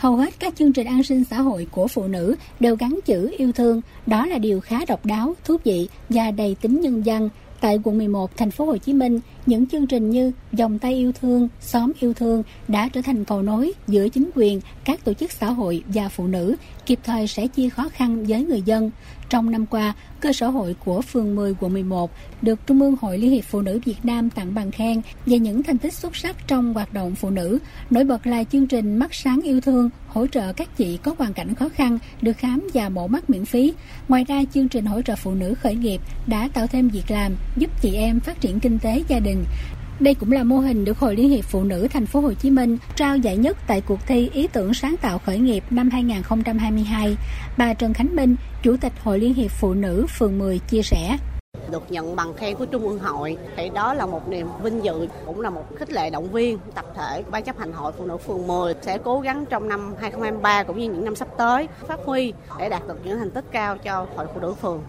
Hầu hết các chương trình an sinh xã hội của phụ nữ đều gắn chữ yêu thương, đó là điều khá độc đáo, thú vị và đầy tính nhân dân. Tại quận 11, thành phố Hồ Chí Minh, những chương trình như Dòng tay yêu thương, Xóm yêu thương đã trở thành cầu nối giữa chính quyền, các tổ chức xã hội và phụ nữ, kịp thời sẻ chia khó khăn với người dân. Trong năm qua, cơ sở hội của phường 10 quận 11 được Trung ương Hội Liên hiệp Phụ nữ Việt Nam tặng bằng khen về những thành tích xuất sắc trong hoạt động phụ nữ. Nổi bật là chương trình Mắt sáng yêu thương hỗ trợ các chị có hoàn cảnh khó khăn được khám và mổ mắt miễn phí. Ngoài ra, chương trình hỗ trợ phụ nữ khởi nghiệp đã tạo thêm việc làm, giúp chị em phát triển kinh tế gia đình. Đây cũng là mô hình được Hội Liên hiệp Phụ nữ Thành phố Hồ Chí Minh trao giải nhất tại cuộc thi ý tưởng sáng tạo khởi nghiệp năm 2022. Bà Trần Khánh Minh, Chủ tịch Hội Liên hiệp Phụ nữ phường 10 chia sẻ. Được nhận bằng khen của Trung ương hội thì đó là một niềm vinh dự cũng là một khích lệ động viên tập thể ban chấp hành hội phụ nữ phường 10 sẽ cố gắng trong năm 2023 cũng như những năm sắp tới phát huy để đạt được những thành tích cao cho hội phụ nữ phường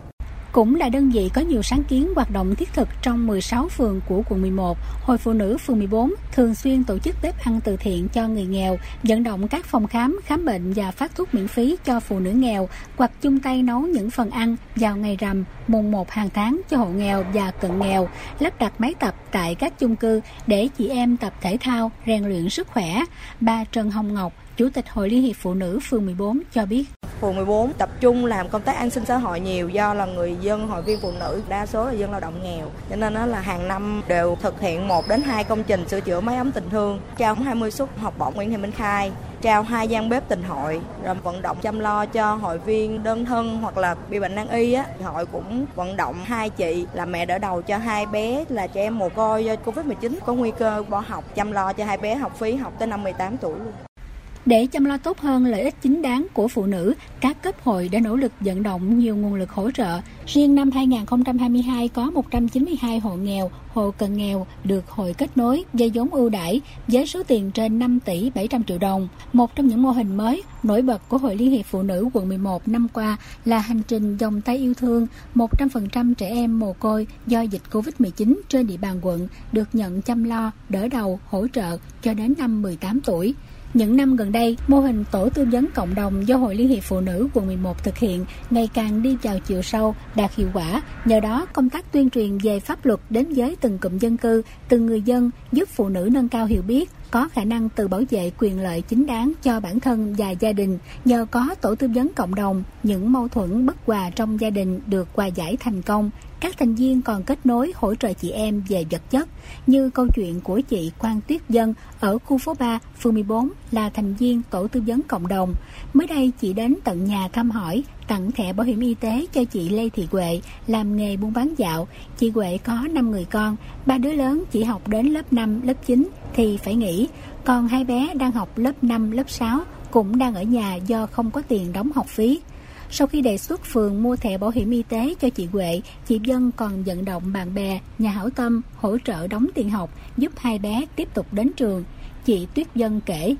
cũng là đơn vị có nhiều sáng kiến hoạt động thiết thực trong 16 phường của quận 11. Hội Phụ nữ phường 14 thường xuyên tổ chức bếp ăn từ thiện cho người nghèo, vận động các phòng khám, khám bệnh và phát thuốc miễn phí cho phụ nữ nghèo, hoặc chung tay nấu những phần ăn vào ngày rằm, mùng 1 hàng tháng cho hộ nghèo và cận nghèo, lắp đặt máy tập tại các chung cư để chị em tập thể thao, rèn luyện sức khỏe. Bà Trần Hồng Ngọc, Chủ tịch Hội Liên hiệp Phụ nữ phường 14 cho biết. Phường 14 tập trung làm công tác an sinh xã hội nhiều do là người dân hội viên phụ nữ đa số là dân lao động nghèo. Cho nên nó là hàng năm đều thực hiện 1 đến 2 công trình sửa chữa máy ấm tình thương, trao 20 suất học bổng Nguyễn Thị Minh Khai, trao hai gian bếp tình hội rồi vận động chăm lo cho hội viên đơn thân hoặc là bị bệnh nan y á hội cũng vận động hai chị là mẹ đỡ đầu cho hai bé là trẻ em mồ côi do covid 19 có nguy cơ bỏ học chăm lo cho hai bé học phí học tới năm 18 tuổi luôn để chăm lo tốt hơn lợi ích chính đáng của phụ nữ, các cấp hội đã nỗ lực vận động nhiều nguồn lực hỗ trợ. Riêng năm 2022 có 192 hộ nghèo, hộ cận nghèo được hội kết nối dây vốn ưu đãi với số tiền trên 5 tỷ 700 triệu đồng. Một trong những mô hình mới nổi bật của Hội Liên hiệp Phụ nữ quận 11 năm qua là hành trình dòng tay yêu thương 100% trẻ em mồ côi do dịch Covid-19 trên địa bàn quận được nhận chăm lo, đỡ đầu, hỗ trợ cho đến năm 18 tuổi. Những năm gần đây, mô hình tổ tư vấn cộng đồng do Hội Liên hiệp Phụ nữ quận 11 thực hiện ngày càng đi vào chiều sâu, đạt hiệu quả. Nhờ đó, công tác tuyên truyền về pháp luật đến với từng cụm dân cư, từng người dân giúp phụ nữ nâng cao hiểu biết, có khả năng tự bảo vệ quyền lợi chính đáng cho bản thân và gia đình. Nhờ có tổ tư vấn cộng đồng, những mâu thuẫn bất hòa trong gia đình được hòa giải thành công. Các thành viên còn kết nối hỗ trợ chị em về vật chất, như câu chuyện của chị Quang Tuyết Dân ở khu phố 3, phường 14 là thành viên tổ tư vấn cộng đồng. Mới đây chị đến tận nhà thăm hỏi, tặng thẻ bảo hiểm y tế cho chị Lê Thị Huệ làm nghề buôn bán dạo. Chị Huệ có 5 người con, ba đứa lớn chỉ học đến lớp 5, lớp 9 thì phải nghỉ, còn hai bé đang học lớp 5, lớp 6 cũng đang ở nhà do không có tiền đóng học phí. Sau khi đề xuất phường mua thẻ bảo hiểm y tế cho chị Huệ, chị Dân còn vận động bạn bè, nhà hảo tâm hỗ trợ đóng tiền học, giúp hai bé tiếp tục đến trường. Chị Tuyết Dân kể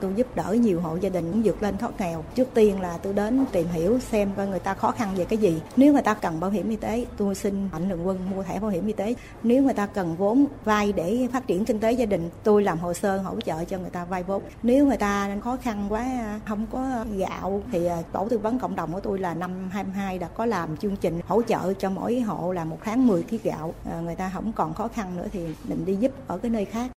tôi giúp đỡ nhiều hộ gia đình cũng vượt lên thoát nghèo. Trước tiên là tôi đến tìm hiểu xem coi người ta khó khăn về cái gì. Nếu người ta cần bảo hiểm y tế, tôi xin mạnh thường quân mua thẻ bảo hiểm y tế. Nếu người ta cần vốn vay để phát triển kinh tế gia đình, tôi làm hồ sơ hỗ trợ cho người ta vay vốn. Nếu người ta khó khăn quá, không có gạo, thì à, tổ tư vấn cộng đồng của tôi là năm 22 đã có làm chương trình hỗ trợ cho mỗi hộ là một tháng 10 kg gạo. À, người ta không còn khó khăn nữa thì mình đi giúp ở cái nơi khác.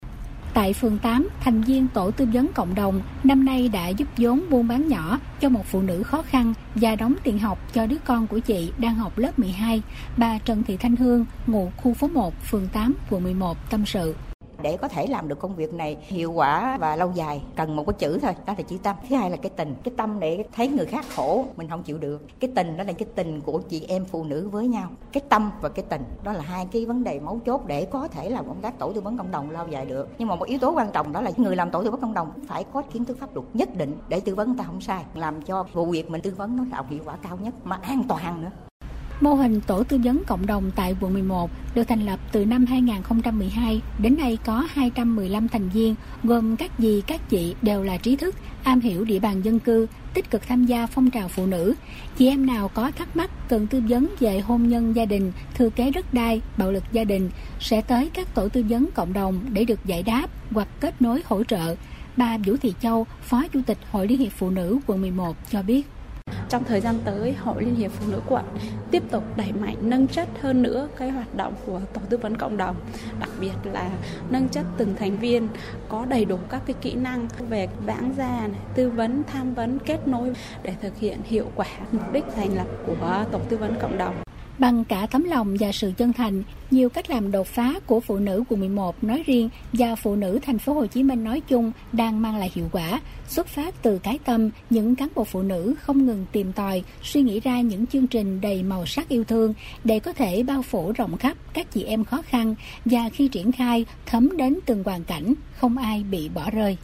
Tại phường 8, thành viên tổ tư vấn cộng đồng năm nay đã giúp vốn buôn bán nhỏ cho một phụ nữ khó khăn và đóng tiền học cho đứa con của chị đang học lớp 12. Bà Trần Thị Thanh Hương, ngụ khu phố 1, phường 8, quận 11, tâm sự để có thể làm được công việc này hiệu quả và lâu dài. Cần một cái chữ thôi, đó là chữ tâm. Thứ hai là cái tình. Cái tâm để thấy người khác khổ, mình không chịu được. Cái tình đó là cái tình của chị em phụ nữ với nhau. Cái tâm và cái tình, đó là hai cái vấn đề mấu chốt để có thể làm công tác tổ tư vấn cộng đồng lâu dài được. Nhưng mà một yếu tố quan trọng đó là người làm tổ tư vấn cộng đồng phải có kiến thức pháp luật nhất định để tư vấn, người ta không sai. Làm cho vụ việc mình tư vấn nó tạo hiệu quả cao nhất, mà an toàn nữa. Mô hình tổ tư vấn cộng đồng tại quận 11 được thành lập từ năm 2012, đến nay có 215 thành viên, gồm các dì, các chị đều là trí thức, am hiểu địa bàn dân cư, tích cực tham gia phong trào phụ nữ. Chị em nào có thắc mắc cần tư vấn về hôn nhân gia đình, thừa kế đất đai, bạo lực gia đình sẽ tới các tổ tư vấn cộng đồng để được giải đáp hoặc kết nối hỗ trợ. Bà Vũ Thị Châu, Phó Chủ tịch Hội Liên hiệp Phụ nữ quận 11 cho biết. Trong thời gian tới, Hội Liên hiệp Phụ nữ quận tiếp tục đẩy mạnh nâng chất hơn nữa cái hoạt động của tổ tư vấn cộng đồng, đặc biệt là nâng chất từng thành viên có đầy đủ các cái kỹ năng về vãng gia, tư vấn, tham vấn, kết nối để thực hiện hiệu quả mục đích thành lập của tổ tư vấn cộng đồng. Bằng cả tấm lòng và sự chân thành, nhiều cách làm đột phá của phụ nữ quận 11 nói riêng và phụ nữ thành phố Hồ Chí Minh nói chung đang mang lại hiệu quả. Xuất phát từ cái tâm, những cán bộ phụ nữ không ngừng tìm tòi, suy nghĩ ra những chương trình đầy màu sắc yêu thương để có thể bao phủ rộng khắp các chị em khó khăn và khi triển khai thấm đến từng hoàn cảnh, không ai bị bỏ rơi.